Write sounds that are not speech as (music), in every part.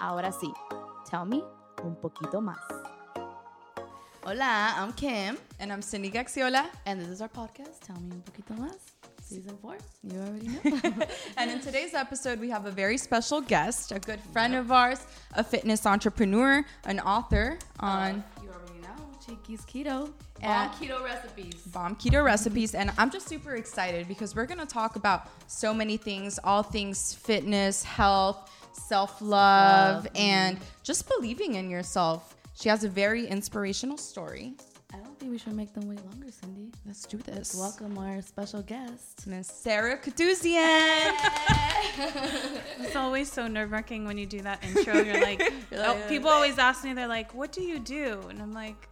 Ahora sí, tell me un poquito más. Hola, I'm Kim. And I'm Cindy Gaxiola. And this is our podcast, Tell Me Un Poquito Más, season four. You already know. (laughs) and in today's episode, we have a very special guest, a good friend of ours, a fitness entrepreneur, an author on. Uh, you already know, Chiquis Keto. Bomb keto recipes. Bomb keto recipes. And I'm just super excited because we're going to talk about so many things all things fitness, health, self love, and mm-hmm. just believing in yourself. She has a very inspirational story. I don't think we should make them wait longer, Cindy. Let's do this. Let's welcome our special guest, Miss Sarah Kadouzian. (laughs) it's always so nerve wracking when you do that intro. You're like, (laughs) You're like oh, people always ask me, they're like, "What do you do?" And I'm like,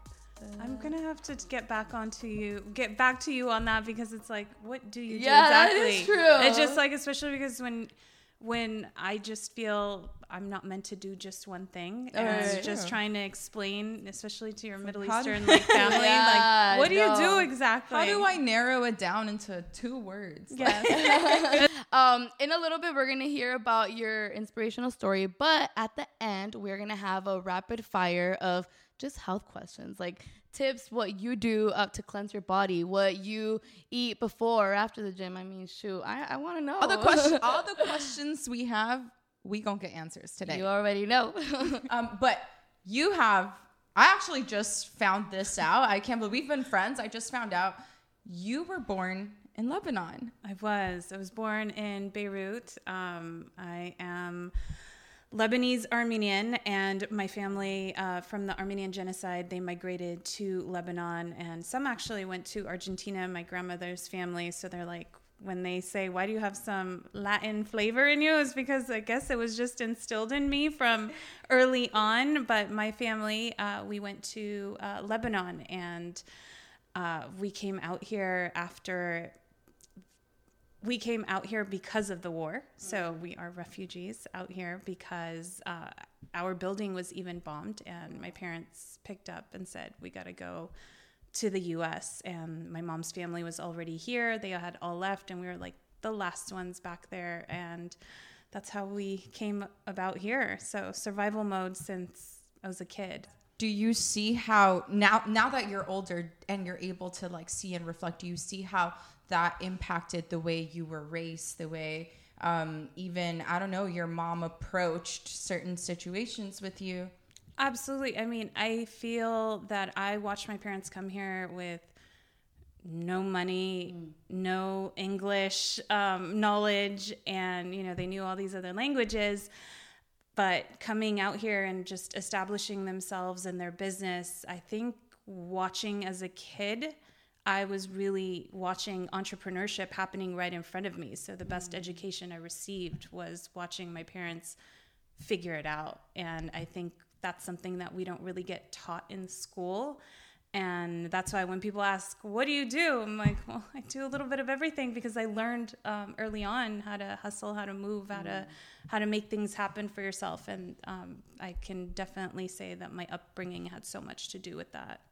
I'm uh. gonna have to get back onto you, get back to you on that because it's like, what do you do yeah, exactly? that is true. It's just like, especially because when when I just feel I'm not meant to do just one thing, and right, just yeah. trying to explain, especially to your Middle Eastern (laughs) like family, yeah, like what do you do exactly? How do I narrow it down into two words? Yeah. (laughs) um, in a little bit, we're gonna hear about your inspirational story, but at the end, we're gonna have a rapid fire of just health questions like tips what you do up to cleanse your body what you eat before or after the gym. I mean shoot i, I want to know. All the questions (laughs) all the questions we have we gonna get answers today. You already know. (laughs) Um, but you have i actually just found this out. I can't believe we've been friends. I just found out you were born in lebanon. I was. I was born in beirut. Um, i am Lebanese Armenian, and my family uh, from the Armenian genocide, they migrated to Lebanon, and some actually went to Argentina, my grandmother's family. So they're like, when they say, Why do you have some Latin flavor in you? It's because I guess it was just instilled in me from (laughs) early on. But my family, uh, we went to uh, Lebanon and uh, we came out here after we came out here because of the war. So we are refugees out here because uh, our building was even bombed, and my parents picked up and said, We got to go to the US. And my mom's family was already here. They had all left, and we were like the last ones back there. And that's how we came about here. So survival mode since I was a kid do you see how now now that you're older and you're able to like see and reflect do you see how that impacted the way you were raised, the way um, even, I don't know, your mom approached certain situations with you? Absolutely. I mean, I feel that I watched my parents come here with no money, mm. no English um, knowledge, and you know they knew all these other languages. But coming out here and just establishing themselves and their business, I think watching as a kid I was really watching entrepreneurship happening right in front of me. So the best mm. education I received was watching my parents figure it out. And I think that's something that we don't really get taught in school. And that's why when people ask, What do you do? I'm like, Well, (laughs) I do a little bit of everything because I learned um, early on how to hustle, how to move, how to mm. how to make things happen for yourself. And um, I can definitely say that my upbringing had so much to do with that.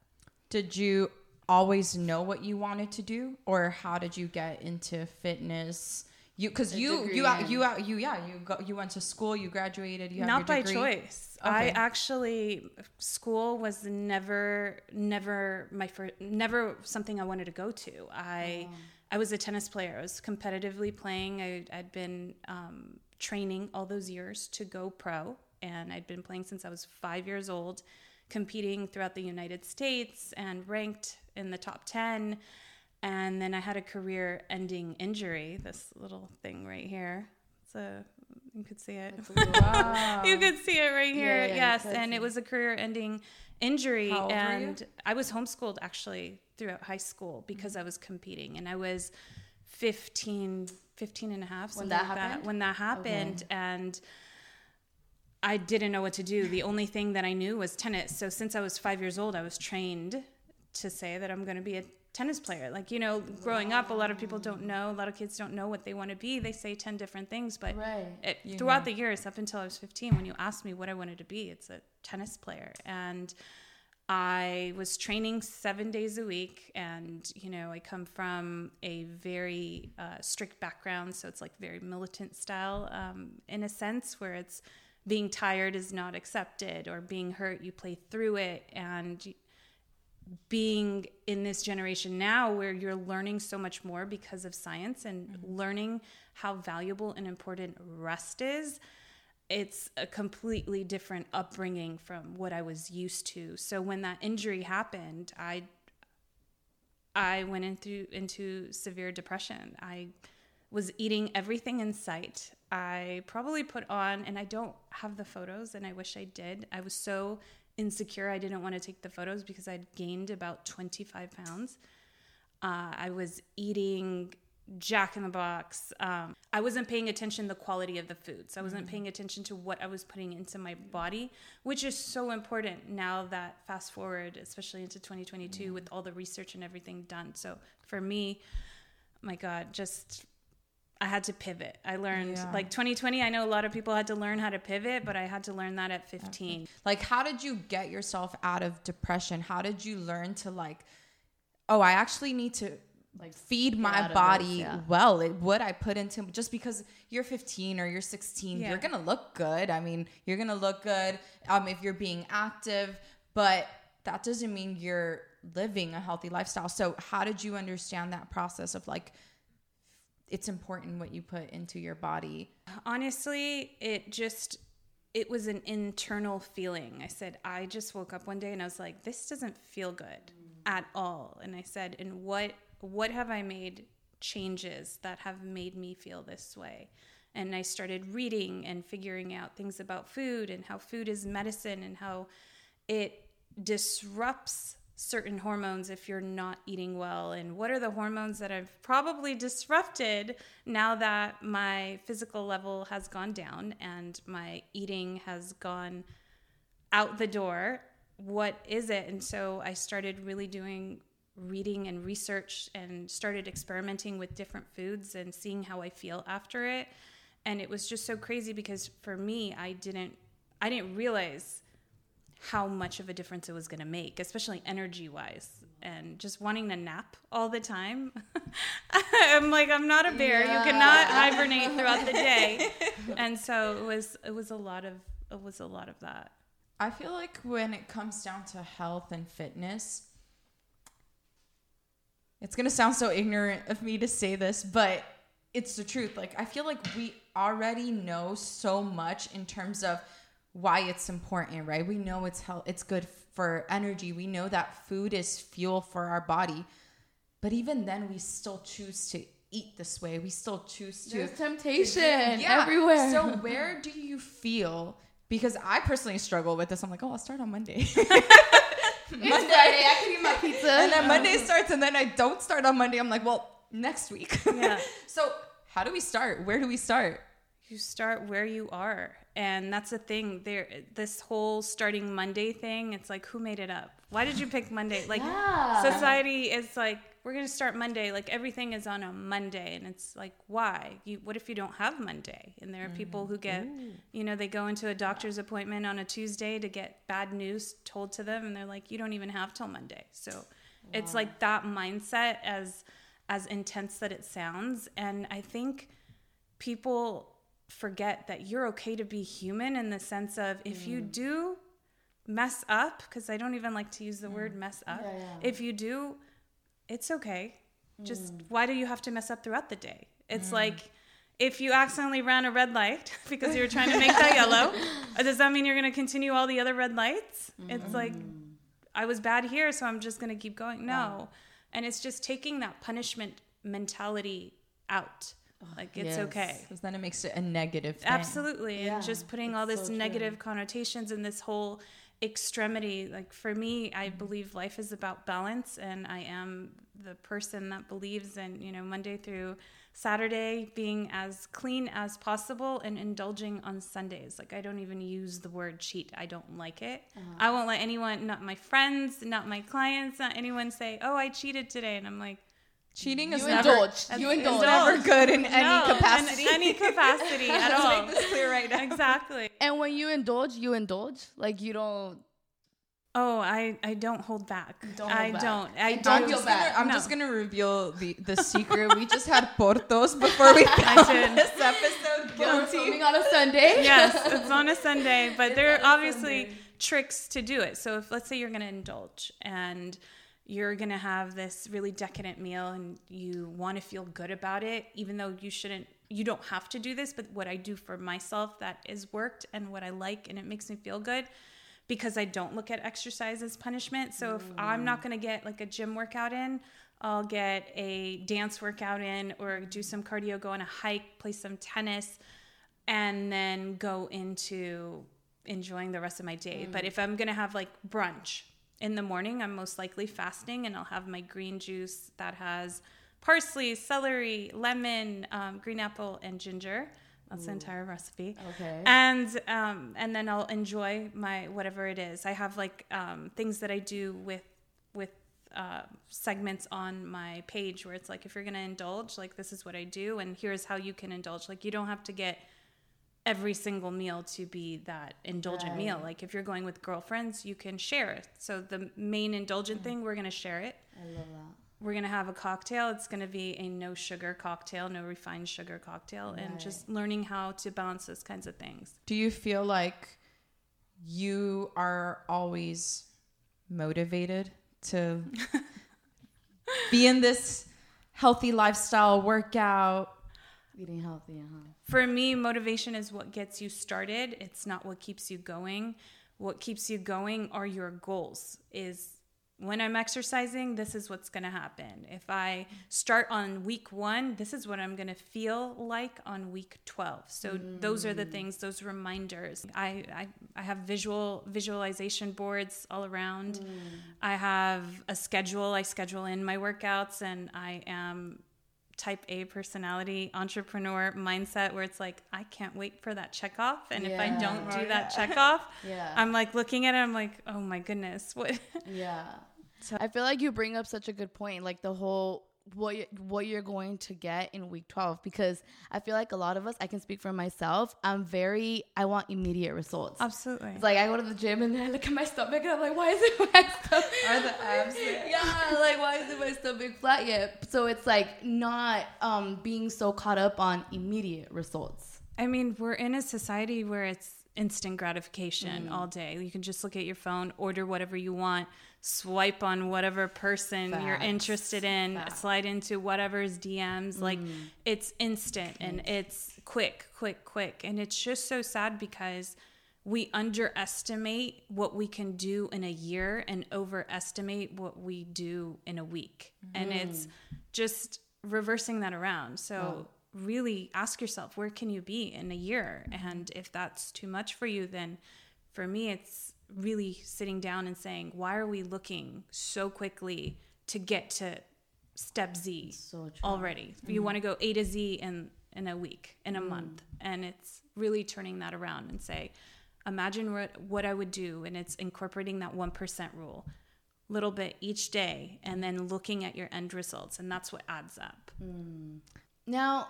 Did you always know what you wanted to do or how did you get into fitness you because you you you you you yeah you go, you went to school you graduated you not by choice okay. i actually school was never never my first never something i wanted to go to i oh. i was a tennis player i was competitively playing I, had been um, training all those years to go pro and i'd been playing since i was five years old competing throughout the United States and ranked in the top 10. And then I had a career ending injury, this little thing right here. It's a, you could see it. (laughs) Wow. you could see it right here. Yeah, yeah, yes. And it was a career ending injury. and I was homeschooled actually throughout high school because mm-hmm. I was competing. And I was 15, 15 and a half. When that like happened? That, when that happened. Okay. And I didn't know what to do. The only thing that I knew was tennis. So since I was five years old, I was trained to say that I'm going to be a tennis player. Like, you know, growing up, a lot of people don't know, a lot of kids don't know what they want to be. They say 10 different things, but right. it, throughout the years, up until I was 15, when you asked me what I wanted to be, it's a tennis player. And I was training seven days a week, and you know, I come from a very uh, strict background, so it's like very militant style um, in a sense, where it's being tired is not accepted or being hurt you play through it and being in this generation now where you're learning so much more because of science and mm-hmm. learning how valuable and important rest is it's a completely different upbringing from what I was used to. So when that injury happened, I I went into into severe depression. I was eating everything in sight. I probably put on and I don't have the photos and I wish I did. I was so insecure I didn't want to take the photos because I'd gained about 25 pounds. Uh, I was eating Jack in the Box. Um, I wasn't paying attention to the quality of the food. So I wasn't mm. paying attention to what I was putting into my body, which is so important now that fast forward, especially into 2022 mm. with all the research and everything done. So for me, my God, just I had to pivot. I learned yeah. like 2020, I know a lot of people had to learn how to pivot, but I had to learn that at 15. Like how did you get yourself out of depression? How did you learn to like oh, I actually need to like feed my body this, yeah. well it, what i put into just because you're 15 or you're 16 yeah. you're gonna look good i mean you're gonna look good um, if you're being active but that doesn't mean you're living a healthy lifestyle so how did you understand that process of like it's important what you put into your body. Honestly it just it was an internal feeling. I said i just woke up one day and i was like this doesn't feel good at all. And i said and what what have I made changes that have made me feel this way? And I started reading and figuring out things about food and how food is medicine and how it disrupts certain hormones if you're not eating well? And what are the hormones that I've probably disrupted now that my physical level has gone down and my eating has gone out the door? What is it? And so I started really doing reading and research and started experimenting with different foods and seeing how I feel after it. And it was just so crazy because for me, I didn't I didn't realize how much of a difference it was going to make, especially energy wise, and just wanting to nap all the time. (laughs) I'm like, I'm not a bear. Yeah. You cannot hibernate throughout the day, (laughs) and so it was. It was a lot of. It was a lot of that. I feel like when it comes down to health and fitness, it's going to sound so ignorant of me to say this, but it's the truth. Like, I feel like we already know so much in terms of why it's important, right? We know it's health, it's good for energy. We know that food is fuel for our body. But even then, we still choose to eat this way. We still choose to. There's temptation yeah. everywhere. So, where do you feel? Because I personally struggle with this. I'm like, oh, I'll start on Monday. (laughs) (laughs) Monday. Friday. I can eat my pizza. And then Monday starts, and then I don't start on Monday. I'm like, well, next week. Yeah. (laughs) so how do we start? Where do we start? You start where you are, and that's the thing. There, this whole starting Monday thing. It's like, who made it up? Why did you pick Monday? Like, yeah. society is like we're going to start Monday. Like everything is on a Monday. And it's like, why? You, what if you don't have Monday? And there are mm. people who get, Ooh. you know, they go into a doctor's appointment on a Tuesday to get bad news told to them. And they're like, you don't even have till Monday. So wow. it's like that mindset as, as intense that it sounds. And I think people forget that you're okay to be human in the sense of if mm. you do mess up, because I don't even like to use the mm. word mess up, yeah, yeah. if you do, it's okay. Just mm. why do you have to mess up throughout the day? It's mm. like if you accidentally ran a red light (laughs) because you were trying to make that (laughs) yellow, uh, does that mean you're going to continue all the other red lights? Mm. It's like I was bad here, so I'm just going to keep going. No. Wow. And it's just taking that punishment mentality out. Like it's yes. okay. Because then it makes it a negative thing. Absolutely. Yeah. And just putting all this so negative true. connotations and this whole extremity like for me i mm-hmm. believe life is about balance and i am the person that believes in you know monday through saturday being as clean as possible and indulging on sundays like i don't even use the word cheat i don't like it uh-huh. i won't let anyone not my friends not my clients not anyone say oh i cheated today and i'm like Cheating is you never, indulge. You indulge. never good in any no, capacity. In any capacity (laughs) at all. Let's make this clear right now. Exactly. (laughs) And when you indulge, you indulge. Like you don't. Oh, I, I don't hold back. Don't hold I back. don't. I And don't. I'm feel bad. I'm No. just gonna reveal the the (laughs) secret. we just had Portos before we I filmed did. this episode. We're Guilty. filming on a Sunday. yes, it's on a Sunday, but It's there are obviously Sunday. tricks to do it. So if let's say you're going to indulge and you're going to have this really decadent meal and you want to feel good about it even though you shouldn't you don't have to do this, but what I do for myself that is worked and what I like and it makes me feel good because I don't look at exercise as punishment. So if I'm not going to get like a gym workout in, I'll get a dance workout in or do some cardio, go on a hike, play some tennis, and then go into enjoying the rest of my day. But mm. if I'm going to have like brunch in the morning, I'm most likely fasting and I'll have my green juice that has parsley, celery, lemon, um, green apple, and ginger. That's the entire recipe Okay. and um, and then I'll enjoy my whatever it is. I have like um, things that I do with with uh, segments on my page where it's like if you're gonna indulge, like this is what I do, and here's how you can indulge. Like you don't have to get every single meal to be that indulgent meal. Like if you're going with girlfriends, you can share it. So the main indulgent mm. thing, we're gonna share it. I love that. We're gonna have a cocktail. It's gonna be a no sugar cocktail, no refined sugar cocktail, and just learning how to balance those kinds of things. Do you feel like you are always motivated to (laughs) be in this healthy lifestyle, workout? Eating healthy, uh-huh. For me, motivation is what gets you started. It's not what keeps you going. What keeps you going are your goals. Is when I'm exercising, this is what's going to happen. If I start on week 1, this is what I'm going to feel like on week 12. So those are the things, those reminders. I I, I have visual visualization boards all around. I have a schedule. I schedule in my workouts and I am type A personality, entrepreneur mindset where it's like, I can't wait for that check off. And if I don't do that yeah. check off, (laughs) Yeah. I'm like looking at it, I'm like, oh my goodness, what? (laughs) Yeah. So I feel like you bring up such a good point, like the whole what you, what you're going to get in week 12 because I feel like a lot of us, I can speak for myself, I'm very I want immediate results. Absolutely. It's like I go to the gym and then I look at my stomach and I'm like, why is it my stomach? Are the abs (laughs) yeah, like why is it my stomach flat yet? So it's like not um being so caught up on immediate results. I mean, we're in a society where it's instant gratification mm. all day. You can just look at your phone, order whatever you want, swipe on whatever person you're interested in, Facts. slide into whatever's DMs. Like mm. it's instant and it's quick, quick, quick. And it's just so sad because we underestimate what we can do in a year and overestimate what we do in a week. And it's mm. just reversing that around. So really ask yourself, where can you be in a year? And if that's too much for you, then for me, it's really sitting down and saying, why are we looking so quickly to get to step Z So already? You mm-hmm. want to go A to Z in in a week, in a mm-hmm. month, and it's really turning that around and say, imagine what what I would do, and it's incorporating that one percent rule, little bit each day, and then looking at your end results, and that's what adds up. Hmm. Now,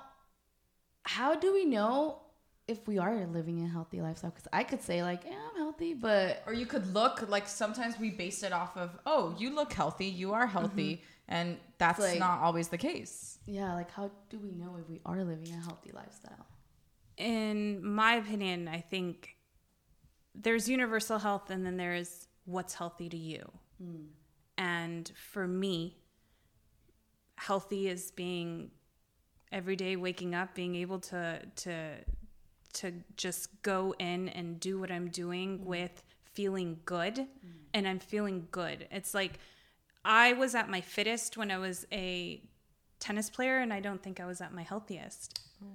how do we know if we are living a healthy lifestyle? Because I could say like, yeah, I'm healthy, but Or you could look like sometimes we base it off of, oh, you look healthy, you are mm-hmm. healthy, and that's Like- not always the case. yeah, like how do we know if we are living a healthy lifestyle? in my opinion, I think there's universal health and then there's what's healthy to you. Hmm. And for me, healthy is being every day waking up, being able to to to just go in and do what I'm doing mm. with feeling good mm. and I'm feeling good. It's like I was at my fittest when I was a tennis player and I don't think I was at my healthiest mm.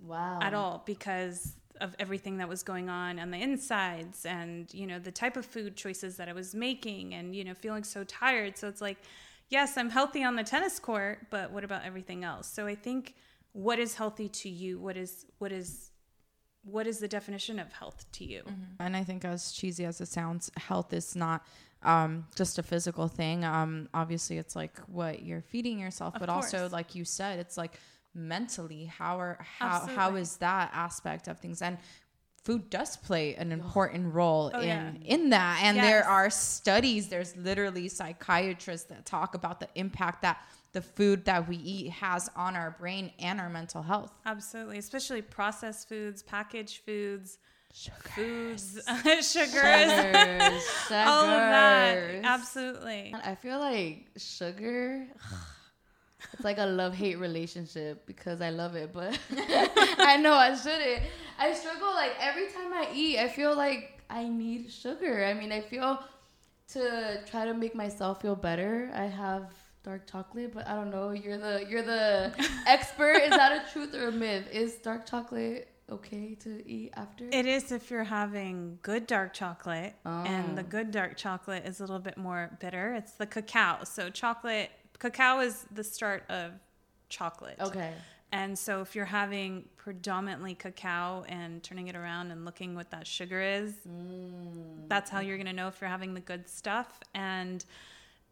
Wow. at all because of everything that was going on on the insides and you know the type of food choices that I was making and you know feeling so tired. So it's like yes I'm healthy on the tennis court but what about everything else? So I think what is healthy to you what is what is what is the definition of health to you And I think, as cheesy as it sounds, health is not um, just a physical thing. Um, obviously, it's like what you're feeding yourself, Of but also, like you said, it's like mentally how are how how Absolutely. is that aspect of things? And food does play an important role Oh, in yeah. in that and there are studies there's literally psychiatrists that talk about the impact that the food that we eat has on our brain and our mental health Absolutely, especially processed foods, packaged foods, Sugar. foods, (laughs) sugars, Sugars, all of that. Absolutely. I feel like sugar. It's like a love hate relationship because I love it, but (laughs) I know I shouldn't. I struggle like every time I eat, I feel like I need sugar. I mean, I feel to try to make myself feel better, I have dark chocolate, but I don't know. You're the you're the (laughs) expert. Is that a truth or a myth? Is dark chocolate okay to eat after? It is if you're having good dark chocolate, and the Oh. good dark chocolate is a little bit more bitter. It's the cacao. So, chocolate, cacao is the start of chocolate. okay. And so, if you're having predominantly cacao and turning it around and looking what that sugar is, mm. that's how you're going to know if you're having the good stuff. And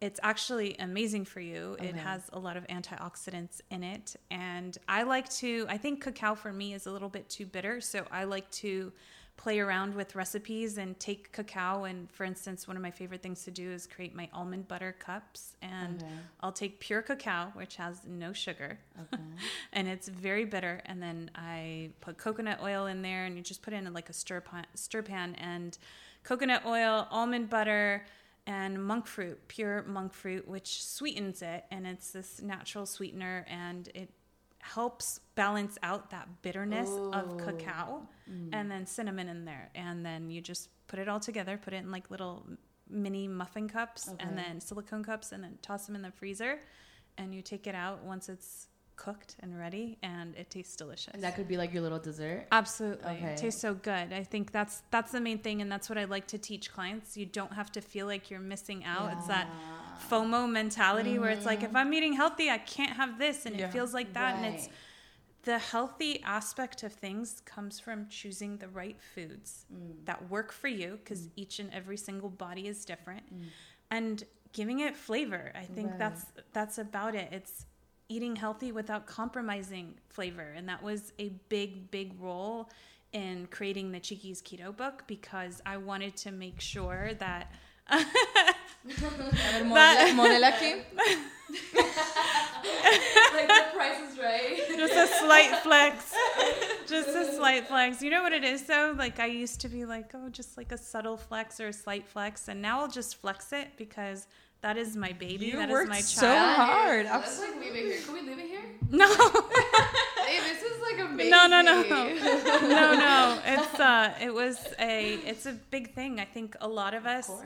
it's actually amazing for you. It has a lot of antioxidants in it. And I like to, I think cacao for me is a little bit too bitter. So I like to play around with recipes and take cacao. And for instance, one of my favorite things to do is create my almond butter cups. And Okay. I'll take pure cacao, which has no sugar (laughs) and it's very bitter. And then I put coconut oil in there, and you just put it in like a stir pan, stir pan, and coconut oil, almond butter, and monk fruit, pure monk fruit, which sweetens it, and it's this natural sweetener, and it helps balance out that bitterness of oh. cacao, mm. and then cinnamon in there, and then you just put it all together, put it in like little mini muffin cups, Okay. and then silicone cups, and then toss them in the freezer and you take it out once it's cooked and ready and it tastes delicious. And that could be like your little dessert. absolutely. Okay. it tastes so good. I think that's that's the main thing and that's what i like to teach clients. You don't have to feel like you're missing out. It's that fomo mentality where it's like mm-hmm. if i'm eating healthy i can't have this and Yeah. it feels like that and it's the healthy aspect of things comes from choosing the right foods mm. that work for you because mm. each and every single body is different. Mm. And giving it flavor i think Right. that's that's about it. It's eating healthy without compromising flavor and that was a big big role in creating the Chiquis keto book because i wanted to make sure that A ver, (laughs) modela, modela (laughs) like the price is right. just a slight flex. Just a slight flex. You know what it is though? Like I used to be like, oh, just like a subtle flex or a slight flex, and now I'll just flex it because that is my baby. You that is worked my so hard. Let's like leave it here. Can we leave it here? No, (laughs) Hey, this is like (laughs) amazing. no, no, no, no, no. It's uh, it was a, it's a big thing. I think a lot of us. Of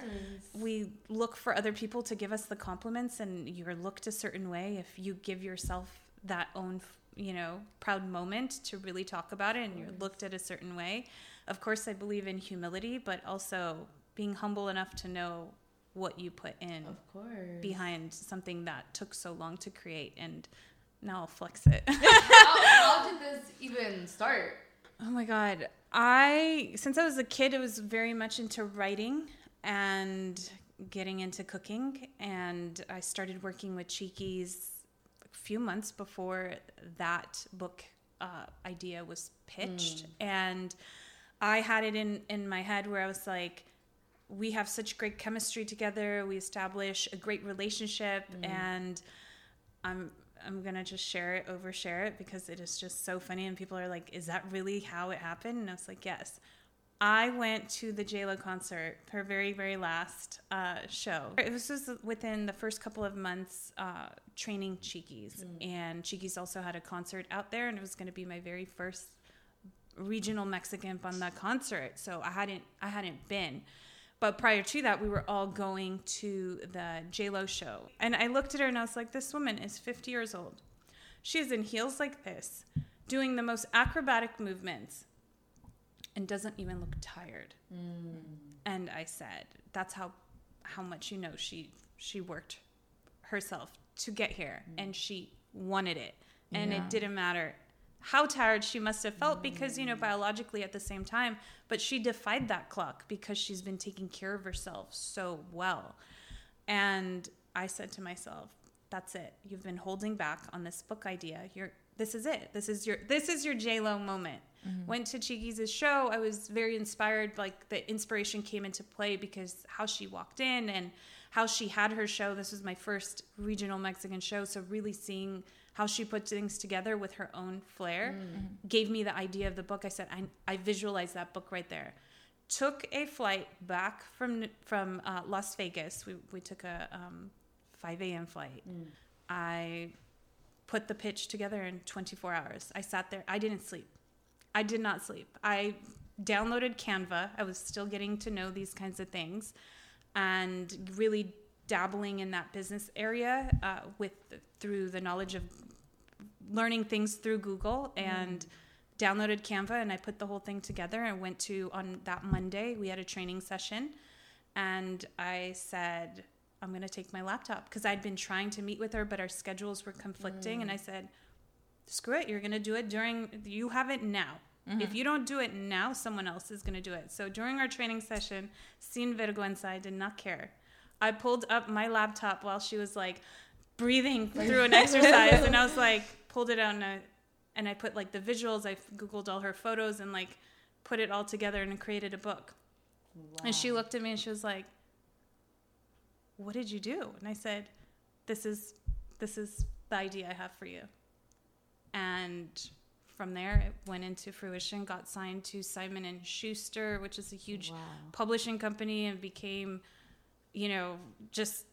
we look for other people to give us the compliments and you're looked a certain way if you give yourself that own you know proud moment to really talk about it and you're looked at a certain way of course i believe in humility but also being humble enough to know what you put in Of course. behind something that took so long to create and now i'll flex it (laughs) how, how did this even start? Oh my god. I since I was a kid it was very much into writing and getting into cooking and I started working with Chiquis a few months before that book uh, idea was pitched and I had it in in my head where I was like we have such great chemistry together we establish a great relationship and I'm I'm gonna just share it, overshare it because it is just so funny, and people are like, "Is that really how it happened?" And I was like, "Yes." I went to the JLo concert, her very very last uh, show. It was within the first couple of months uh, training Chiquis, and Chiquis also had a concert out there, and it was going to be my very first regional Mexican banda concert. So I hadn't I hadn't been. But prior to that, we were all going to the JLo show. And I looked at her and I was like, this woman is 50 years old. She is in heels like this, doing the most acrobatic movements, and doesn't even look tired. Mm. And I said, that's how how much you know she she worked herself to get here mm. and she wanted it. And Yeah. it didn't matter how tired she must have felt because you know biologically at the same time but she defied that clock because she's been taking care of herself so well and i said to myself that's it you've been holding back on this book idea you're this is it this is your this is your j-lo moment mm-hmm. Went to Chiquis' show. I was very inspired. Like the inspiration came into play because how she walked in and how she had her show. This was my first regional Mexican show. So really seeing how she put things together with her own flair gave me the idea of the book. I said, I, I visualized that book right there. Took a flight back from from uh, Las Vegas. We, we took a um, 5 a.m. flight. I put the pitch together in 24 hours. I sat there. I didn't sleep. I did not sleep. I downloaded Canva. I was still getting to know these kinds of things and really dabbling in that business area uh, with through the knowledge of learning things through Google mm. and downloaded Canva and I put the whole thing together and went to on that Monday we had a training session and I said I'm going to take my laptop because I'd been trying to meet with her but our schedules were conflicting and I mm. said screw it you're going to do it during you have it now. Mm-hmm. If you don't do it now someone else is going to do it. So during our training session sin vergüenza I did not care. I pulled up my laptop while she was like breathing through an (laughs) exercise and I was like pulled it out and I, and I put like the visuals I googled all her photos and like put it all together and created a book. And she looked at me and she was like what did you do? And I said this is this is the idea I have for you. And from there it went into fruition got signed to Simon and Schuster which is a huge publishing company and became you know just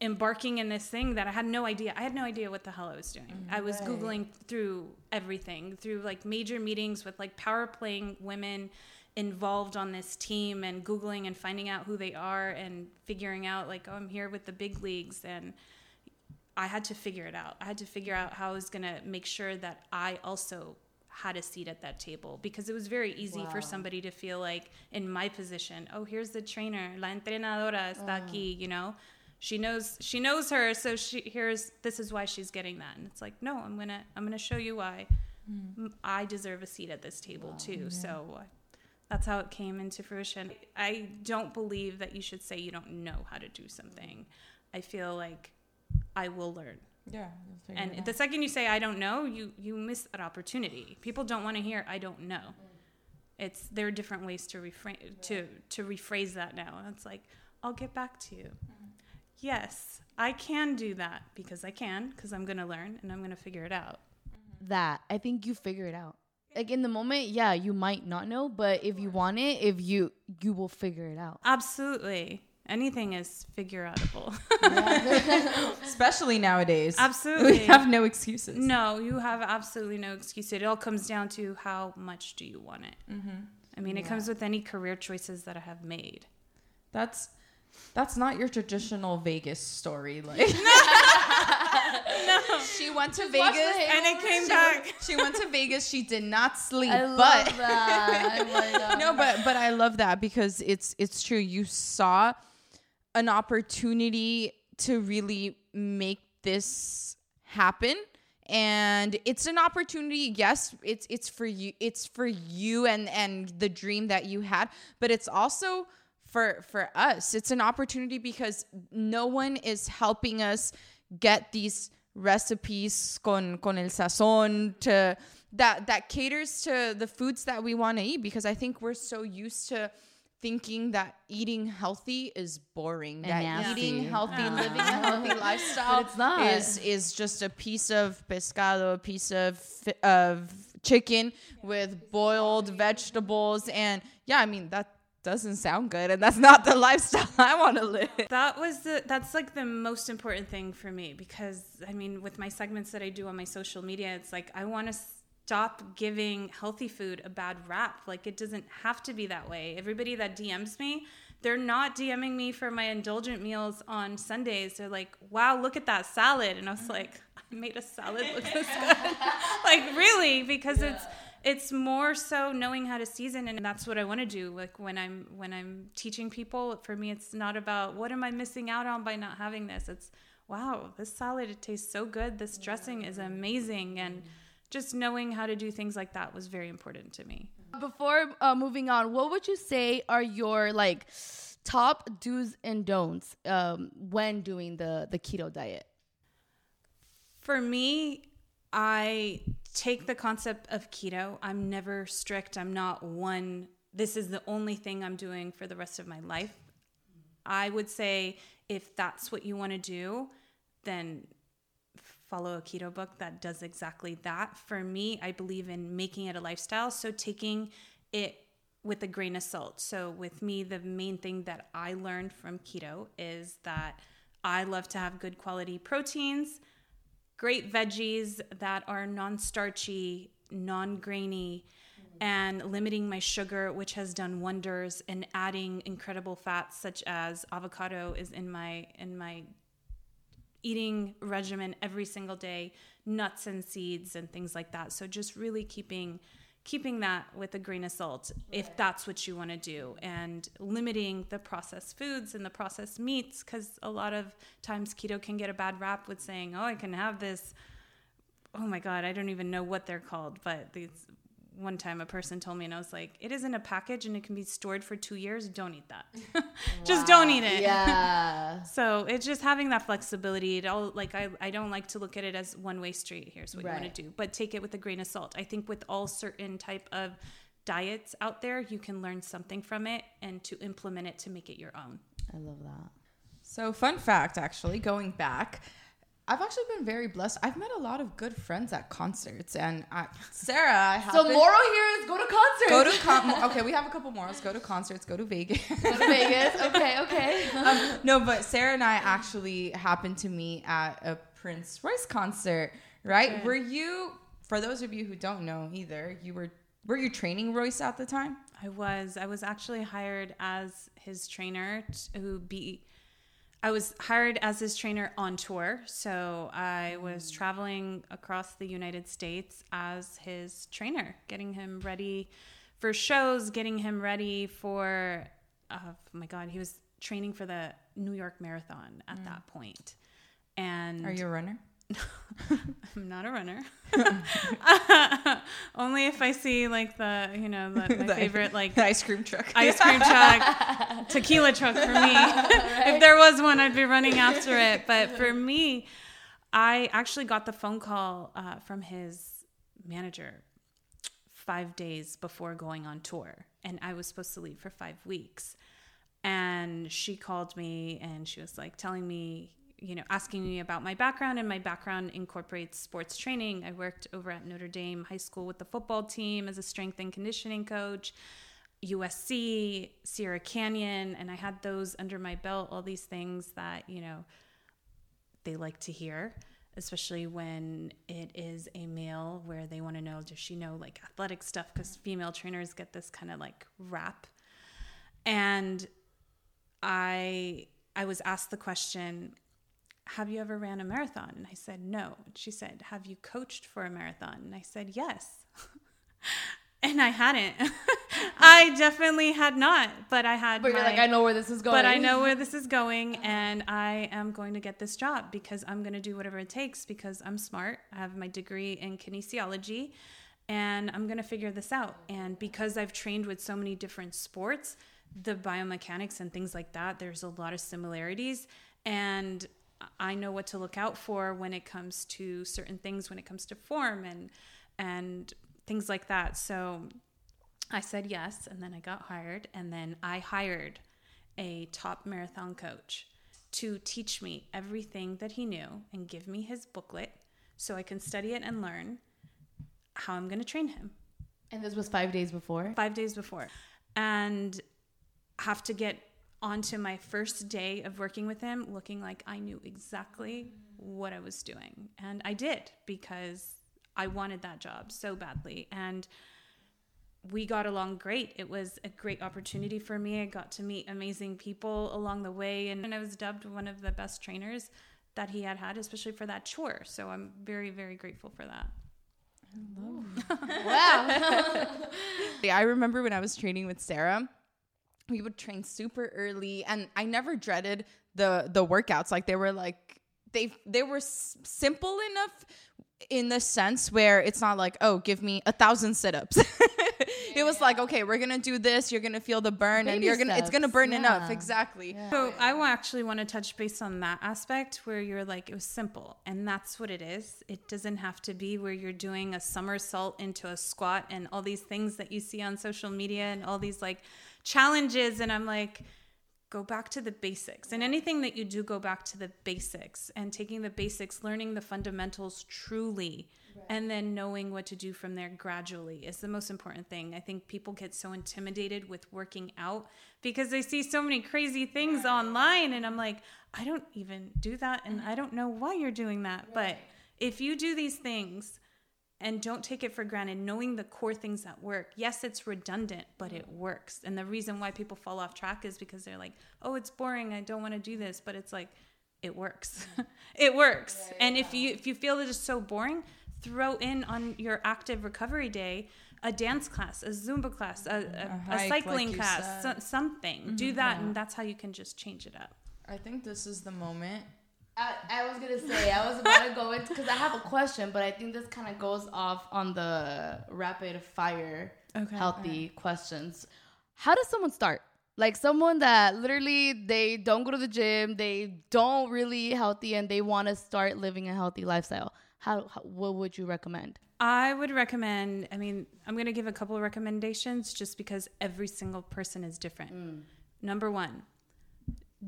embarking in this thing that I had no idea. I had no idea what the hell I was doing. Mm-hmm. I was googling through everything, through like major meetings with like power playing women involved on this team and googling and finding out who they are and figuring out like oh, I'm here with the big leagues and I had to figure it out. I had to figure out how I was going to make sure that I also had a seat at that table because it was very easy for somebody to feel like in my position, oh, here's the trainer, la entrenadora está mm. aquí, you know. She knows she knows her, so she here's this is why she's getting that. And it's like, no, I'm to I'm to show you why I deserve a seat at this table too. So uh, that's how it came into fruition. I don't believe that you should say you don't know how to do something. I feel like I will learn. Yeah. And the second you say I don't know, you you miss that opportunity. People don't want to hear I don't know. It's there are different ways to refrain to to rephrase that now. It's like I'll get back to you. Yes, I can do that because I can because I'm going to learn and I'm going to figure it out. that I think you figure it out. Like in the moment, yeah, you might not know, but if you want it, if you you will figure it out. Absolutely. Anything is figure outable. (laughs) Especially nowadays. Absolutely. We have no excuses. No, you have absolutely no excuse. It all comes down to how much do you want it. Mm-hmm. I mean, it comes with any career choices that I have made. That's that's not your traditional Vegas story. Like (laughs) no. she went to Vegas And it came she back. Went, she went to Vegas. She did not sleep, I but. I love (laughs) that. no, but but I love that because it's it's true. You saw an opportunity to really make this happen and it's an opportunity yes it's it's for you it's for you and and the dream that you had but it's also for for us it's an opportunity because no one is helping us get these recipes con con el sazon to that that caters to the foods that we want to eat because i think we're so used to thinking that eating healthy is boring that nasty. eating healthy living a healthy (laughs) lifestyle But it's not. is is just a piece of pescado a piece of of chicken with boiled vegetables and yeah i mean that doesn't sound good and that's not the (laughs) lifestyle i want to live That was the that's like the most important thing for me because I mean with my segments that I do on my social media it's like I want to stop giving healthy food a bad rap like it doesn't have to be that way. Everybody that DMs me they're not DMing me for my indulgent meals on Sundays. They're like, "Wow, look at that salad," and I was like, (laughs) "I made a salad look this good." (laughs) like really, because it's it's more so knowing how to season and that's what i want to do like when i'm when i'm teaching people for me it's not about what am i missing out on by not having this? It's wow this salad it tastes so good this dressing is amazing and just knowing how to do things like that was very important to me. Before uh, moving on, what would you say are your like top do's and don'ts um, when doing the the keto diet? for me I take the concept of keto. I'm never strict. I'm not one, this is the only thing I'm doing for the rest of my life. I would say if that's what you want to do, then follow a keto book that does exactly that. For me, I believe in making it a lifestyle. So taking it with a grain of salt. So with me, the main thing that I learned from keto is that I love to have good quality proteins great veggies that are non starchy, non grainy, and limiting my sugar, which has done wonders, and adding incredible fats such as avocado is in my in my eating regimen every single day, nuts and seeds and things like that. So just really keeping keeping that with a grain of salt if that's what you want to do and limiting the processed foods and the processed meats because a lot of times keto can get a bad rap with saying oh i can have this. Oh my god i don't even know what they're called but these one time a person told me and I was like, it isn't a package and it can be stored for two years. Don't eat that. (laughs) just wow. don't eat it. Yeah. (laughs) so it's just having that flexibility. It all like I, I don't like to look at it as one way street. Here's what right. you want to do. But take it with a grain of salt. I think with all certain type of diets out there, you can learn something from it and to implement it to make it your own. I love that. So fun fact actually, going back, I've actually been very blessed. I've met a lot of good friends at concerts, and I, Sarah, I have. So moral here is go to concerts. Go to con- (laughs) okay. We have a couple morals. Go to concerts. Go to Vegas. go to Vegas. Okay, okay. (laughs) Um, no, but Sarah and I actually happened to meet at a Prince Royce concert. Right? Okay. Were you? For those of you who don't know either, you were were you training Royce at the time? I was. I was actually hired as his trainer to be I was hired as his trainer on tour. So I was traveling across the United States as his trainer, getting him ready for shows, getting him ready for, oh my God, he was training for the New York Marathon at mm. that point. And are you a runner? (laughs) I'm not a runner. (laughs) Only if I see like the, you know, the, (laughs) my the, favorite like ice cream truck, ice cream truck, tequila truck for me. right? If there was one, I'd be running after it. But for me, I actually got the phone call uh, from his manager five days before going on tour, and I was supposed to leave for five weeks. And she called me and she was like telling me you know, asking me about my background, and my background incorporates sports training. I worked over at Notre Dame High School with the football team as a strength and conditioning coach, USC, Sierra Canyon, and I had those under my belt, all these things that, you know, they like to hear, especially when it is a male where they want to know, does she know like athletic stuff? Because female trainers get this kind of like rap. And I I was asked the question, have you ever ran a marathon? And I said, no. And she said, have you coached for a marathon? And I said, yes. (laughs) and I hadn't. (laughs) I definitely had not, but I had. But my, you're like, I know where this is going. But I know where this is (laughs) going, and I am going to get this job because I'm going to do whatever it takes because I'm smart. I have my degree in kinesiology, and I'm going to figure this out. And because I've trained with so many different sports, the biomechanics and things like that, there's a lot of similarities. And I know what to look out for when it comes to certain things, when it comes to form and and things like that. So I said yes, and then I got hired, and then I hired a top marathon coach to teach me everything that he knew and give me his booklet so I can study it and learn how I'm going to train him. And this was 5 days before? 5 days before. And have to get onto my first day of working with him looking like I knew exactly what I was doing. And I did because I wanted that job so badly. And we got along great. It was a great opportunity for me. I got to meet amazing people along the way. And I was dubbed one of the best trainers that he had had, especially for that chore. So I'm very, very grateful for that. (laughs) wow. (laughs) I remember when I was training with Sarah we would train super early and I never dreaded the the workouts like they were like they they were s- simple enough in the sense where it's not like oh give me a thousand sit-ups (laughs) it was like, okay, we're gonna do this. You're gonna feel the burn, and you're gonna it's gonna steps, burn enough. yeah. Exactly. So I actually want to touch base on that aspect where you're like it was simple and that's what it is. It doesn't have to be where you're doing a somersault into a squat and all these things that you see on social media and all these like challenges and I'm like go back to the basics. And anything that you do go back to the basics and taking the basics, learning the fundamentals truly and then knowing what to do from there gradually is the most important thing. I think people get so intimidated with working out because they see so many crazy things online and I'm like, I don't even do that and I don't know why you're doing that. But if you do these things and don't take it for granted, knowing the core things that work. Yes, it's redundant, but it works. And the reason why people fall off track is because they're like, "Oh, it's boring. I don't want to do this." But it's like it works. (laughs) it works. and if you if you feel that it's so boring, throw in on your active recovery day a dance class, a Zumba class, a, a, a, hike, cycling like class, so, something. Do mm-hmm, that, and that's how you can just change it up. I think this is the moment. I, I was gonna say I was about to go into because I have a question, but I think this kind of goes off on the rapid fire Okay, healthy questions. How does someone start? Like someone that literally they don't go to the gym, they don't really eat healthy, and they want to start living a healthy lifestyle. How, how what would you recommend? I would recommend, I mean, I'm to give a couple of recommendations just because every single person is different. Mm. Number one,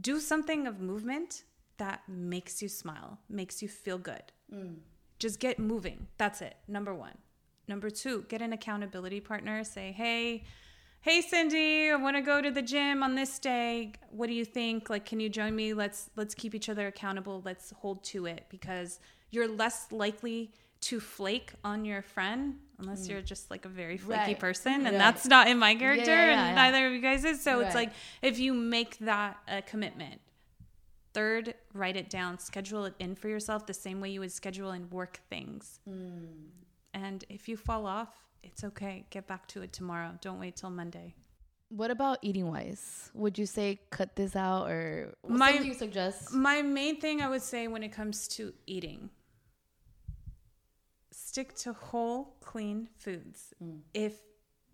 do something of movement that makes you smile, makes you feel good. Mm. Just get moving. That's it. Number one. Number two, get an accountability partner. Say, hey, hey Cindy, I want to go to the gym on this day. What do you think? Like, can you join me? Let's let's keep each other accountable. Let's hold to it because you're less likely to flake on your friend unless mm. you're just like a very flaky Right. person and Yeah. that's not in my character yeah, and yeah. neither of you guys is so it's like if you make that a commitment third write it down. Schedule it in for yourself the same way you would schedule in work things. Hmm. And if you fall off it's okay. Get back to it tomorrow. Don't wait till monday. What about eating wise? Would you say cut this out or what My- do you suggest? My main thing I would say when it comes to eating, stick to whole, clean foods. Hmm. If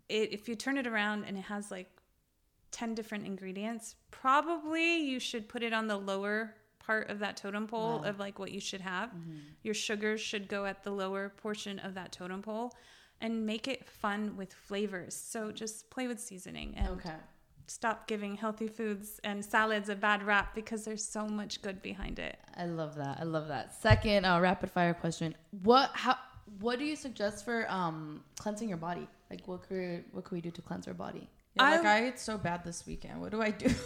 it, if you turn it around and it has like ten different ingredients, probably you should put it on the lower part of that totem pole of like what you should have. Your sugars should go at the lower portion of that totem pole. And make it fun with flavors. So just play with seasoning and Okay. stop giving healthy foods and salads a bad rap because there's so much good behind it. I love that. I love that. Second, uh, rapid fire question. What how what do you suggest for um cleansing your body? Like what could what could we do to cleanse our body? Yeah, like I- I ate so bad this weekend. What do I do? (laughs)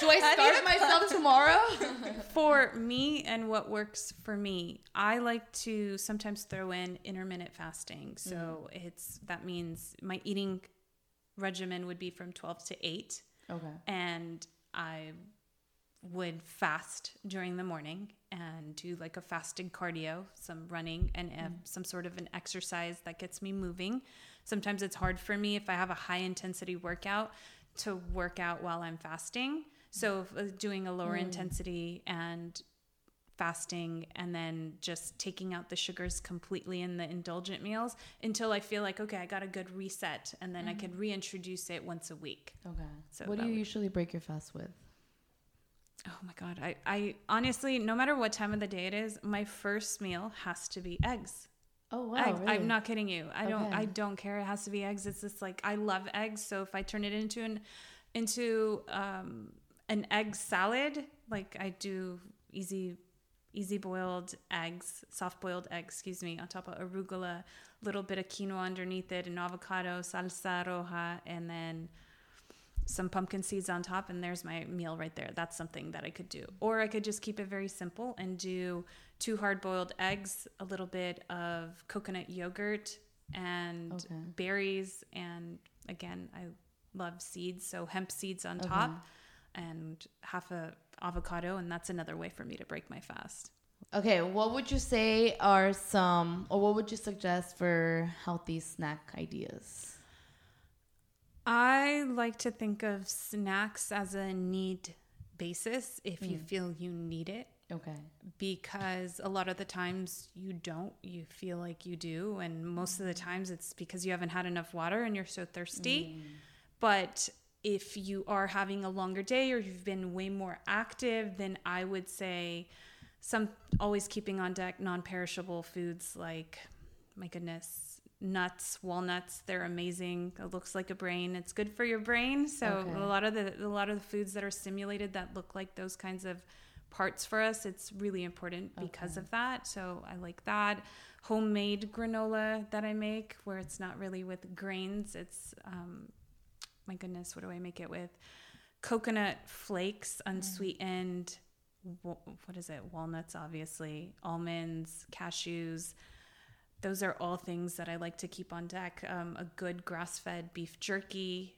Do I (laughs) start myself tomorrow? (laughs) For me and what works for me, I like to sometimes throw in intermittent fasting. So it's that means my eating regimen would be from 12 to 8 okay. and I would fast during the morning and do like a fasted cardio, some running and uh, some sort of an exercise that gets me moving. Sometimes it's hard for me if I have a high intensity workout to work out while I'm fasting. So uh, doing a lower intensity and fasting and then just taking out the sugars completely in the indulgent meals until I feel like okay, I got a good reset and then I could reintroduce it once a week. Okay. So what do you would- usually break your fast with? Oh my god, I, I honestly, no matter what time of the day it is, my first meal has to be eggs. Oh wow. Really? I'm not kidding you. I don't Okay. I don't care. It has to be eggs. It's just like I love eggs. So if I turn it into an into um, an egg salad, like I do easy easy boiled eggs, soft boiled eggs, excuse me, on top of arugula, little bit of quinoa underneath it, an avocado, salsa roja, and then some pumpkin seeds on top and there's my meal right there that's something that i could do or i could just keep it very simple and do two hard boiled eggs a little bit of coconut yogurt and Okay. berries and again i love seeds so hemp seeds on Okay. top and half a avocado and that's another way for me to break my fast Okay, what would you say are some or what would you suggest for healthy snack ideas? I like to think of snacks as a need basis if you mm. feel you need it. Okay. because a lot of the times you don't you feel like you do and most of the mm. times it's because you haven't had enough water and you're so thirsty. Mm. But if you are having a longer day or you've been way more active then i would say some always keeping on deck non-perishable foods like my goodness nuts walnuts they're amazing. It looks like a brain. It's good for your brain. So Okay. a lot of the a lot of the foods that are stimulated that look like those kinds of parts for us it's really important because of that. So i like that. Homemade granola that i make where it's not really with grains. It's um, my goodness what do i make it with? Coconut flakes unsweetened wa- what is it? Walnuts obviously. Almonds cashews those are all things that i like to keep on deck um, a good grass-fed beef jerky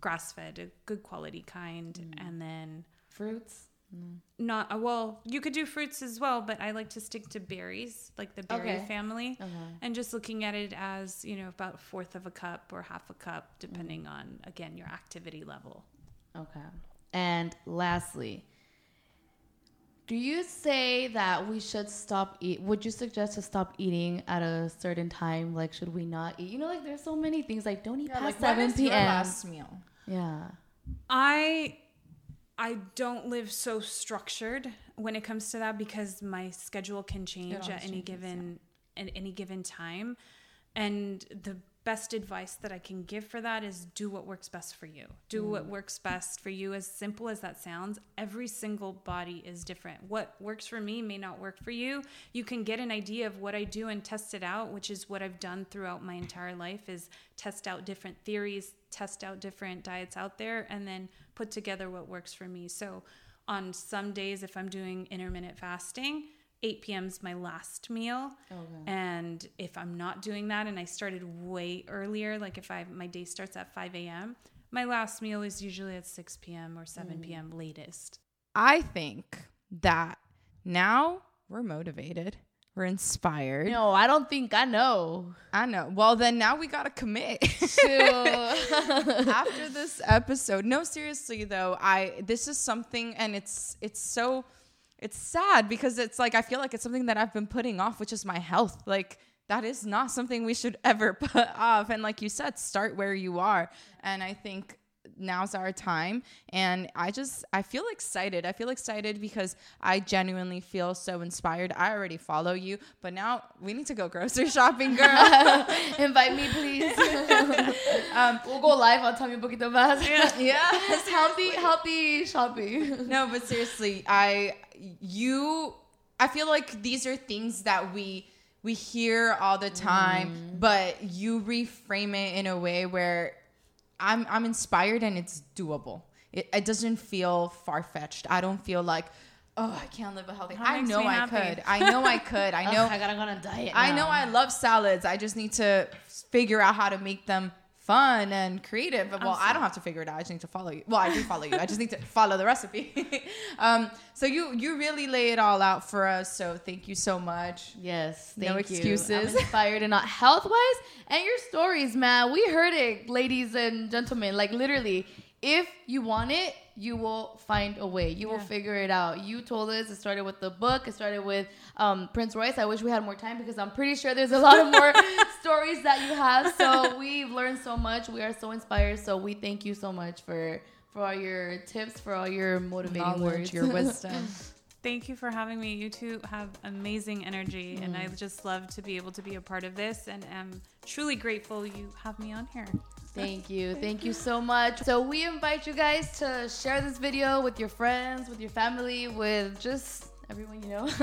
grass-fed a good quality kind and then Fruits. not uh, well you could do fruits as well but i like to stick to berries like the berry Okay. family Uh-huh. and just looking at it as you know about a fourth of a cup or half a cup depending on again your activity level Okay. And lastly, do you say that we should stop eat? Would you suggest to stop eating at a certain time? Like, should we not eat? You know, like there's so many things. Like, don't eat Yeah, past like when seven p.m. last meal? Yeah. I I don't live so structured when it comes to that because my schedule can change at any changes, given at any given time. And the best advice that I can give for that is do what works best for you. Do mm. what works best for you as simple as that sounds. Every single body is different. What works for me may not work for you. You can get an idea of what I do and test it out, which is what I've done throughout my entire life is test out different theories, test out different diets out there and then put together what works for me. So on some days if I'm doing intermittent fasting, 8 p.m. is my last meal. And if I'm not doing that and I started way earlier, like if I my day starts at 5 a.m., my last meal is usually at 6 p.m. or 7 mm. p.m. latest. I think that now we're motivated. We're inspired. No, I don't think I know. I know. Well, then now we got to commit. To- (laughs) After this episode. No, seriously though, I this is something and it's it's so it's sad because it's like I feel like it's something that I've been putting off, which is my health. Like that is not something we should (laughs) ever put off. And like you said, start where you are. And I think now's our time. And i just i feel excited. I feel excited because i genuinely feel so inspired. I already follow you but now we need to go grocery (laughs) shopping girl. (laughs) Invite me, please. (laughs) um, we'll go live. On Tommy Más. yeah. It's healthy, healthy shopping. no but seriously i you i feel like these are things that we we hear all the time but you reframe it in a way where i'm i'm inspired and it's doable it, it doesn't feel far-fetched i don't feel like oh i can't live a healthy i know i happy. could i know i could i (laughs) know I gotta go on a diet. I know. I love salads. I just need to figure out how to make them fun and creative. But well, I don't have to figure it out. I just need to follow you. Well, I do follow you. I just need to (laughs) follow the recipe. (laughs) um, so you you really lay it all out for us. So thank you so much. Yes, No thank you. excuses. I'm (laughs) inspired and not health wise. And your stories, man. We heard it, ladies and gentlemen. Like literally, if you want it, you will find a way. You will figure it out. You told us it started with the book. It started with um, Prince Royce. I wish we had more time because I'm pretty sure there's a lot of more (laughs) stories that you have. So we've learned so much. We are so inspired. So we thank you so much for for all your tips, for all your motivating Knowledge, words, your wisdom. (laughs) Thank you for having me. You two have amazing energy, and Mm. I just love to be able to be a part of this, and am truly grateful you have me on here. Thank you. Thank you so much. So we invite you guys to share this video with your friends, with your family, with just everyone you know. (laughs)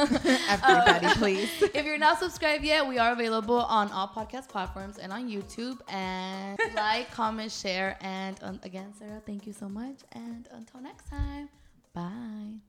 Everybody, please. (laughs) if you're not subscribed yet, we are available on all podcast platforms and on YouTube. And like, comment, share. And um, again, Sarah, thank you so much. And until next time, bye.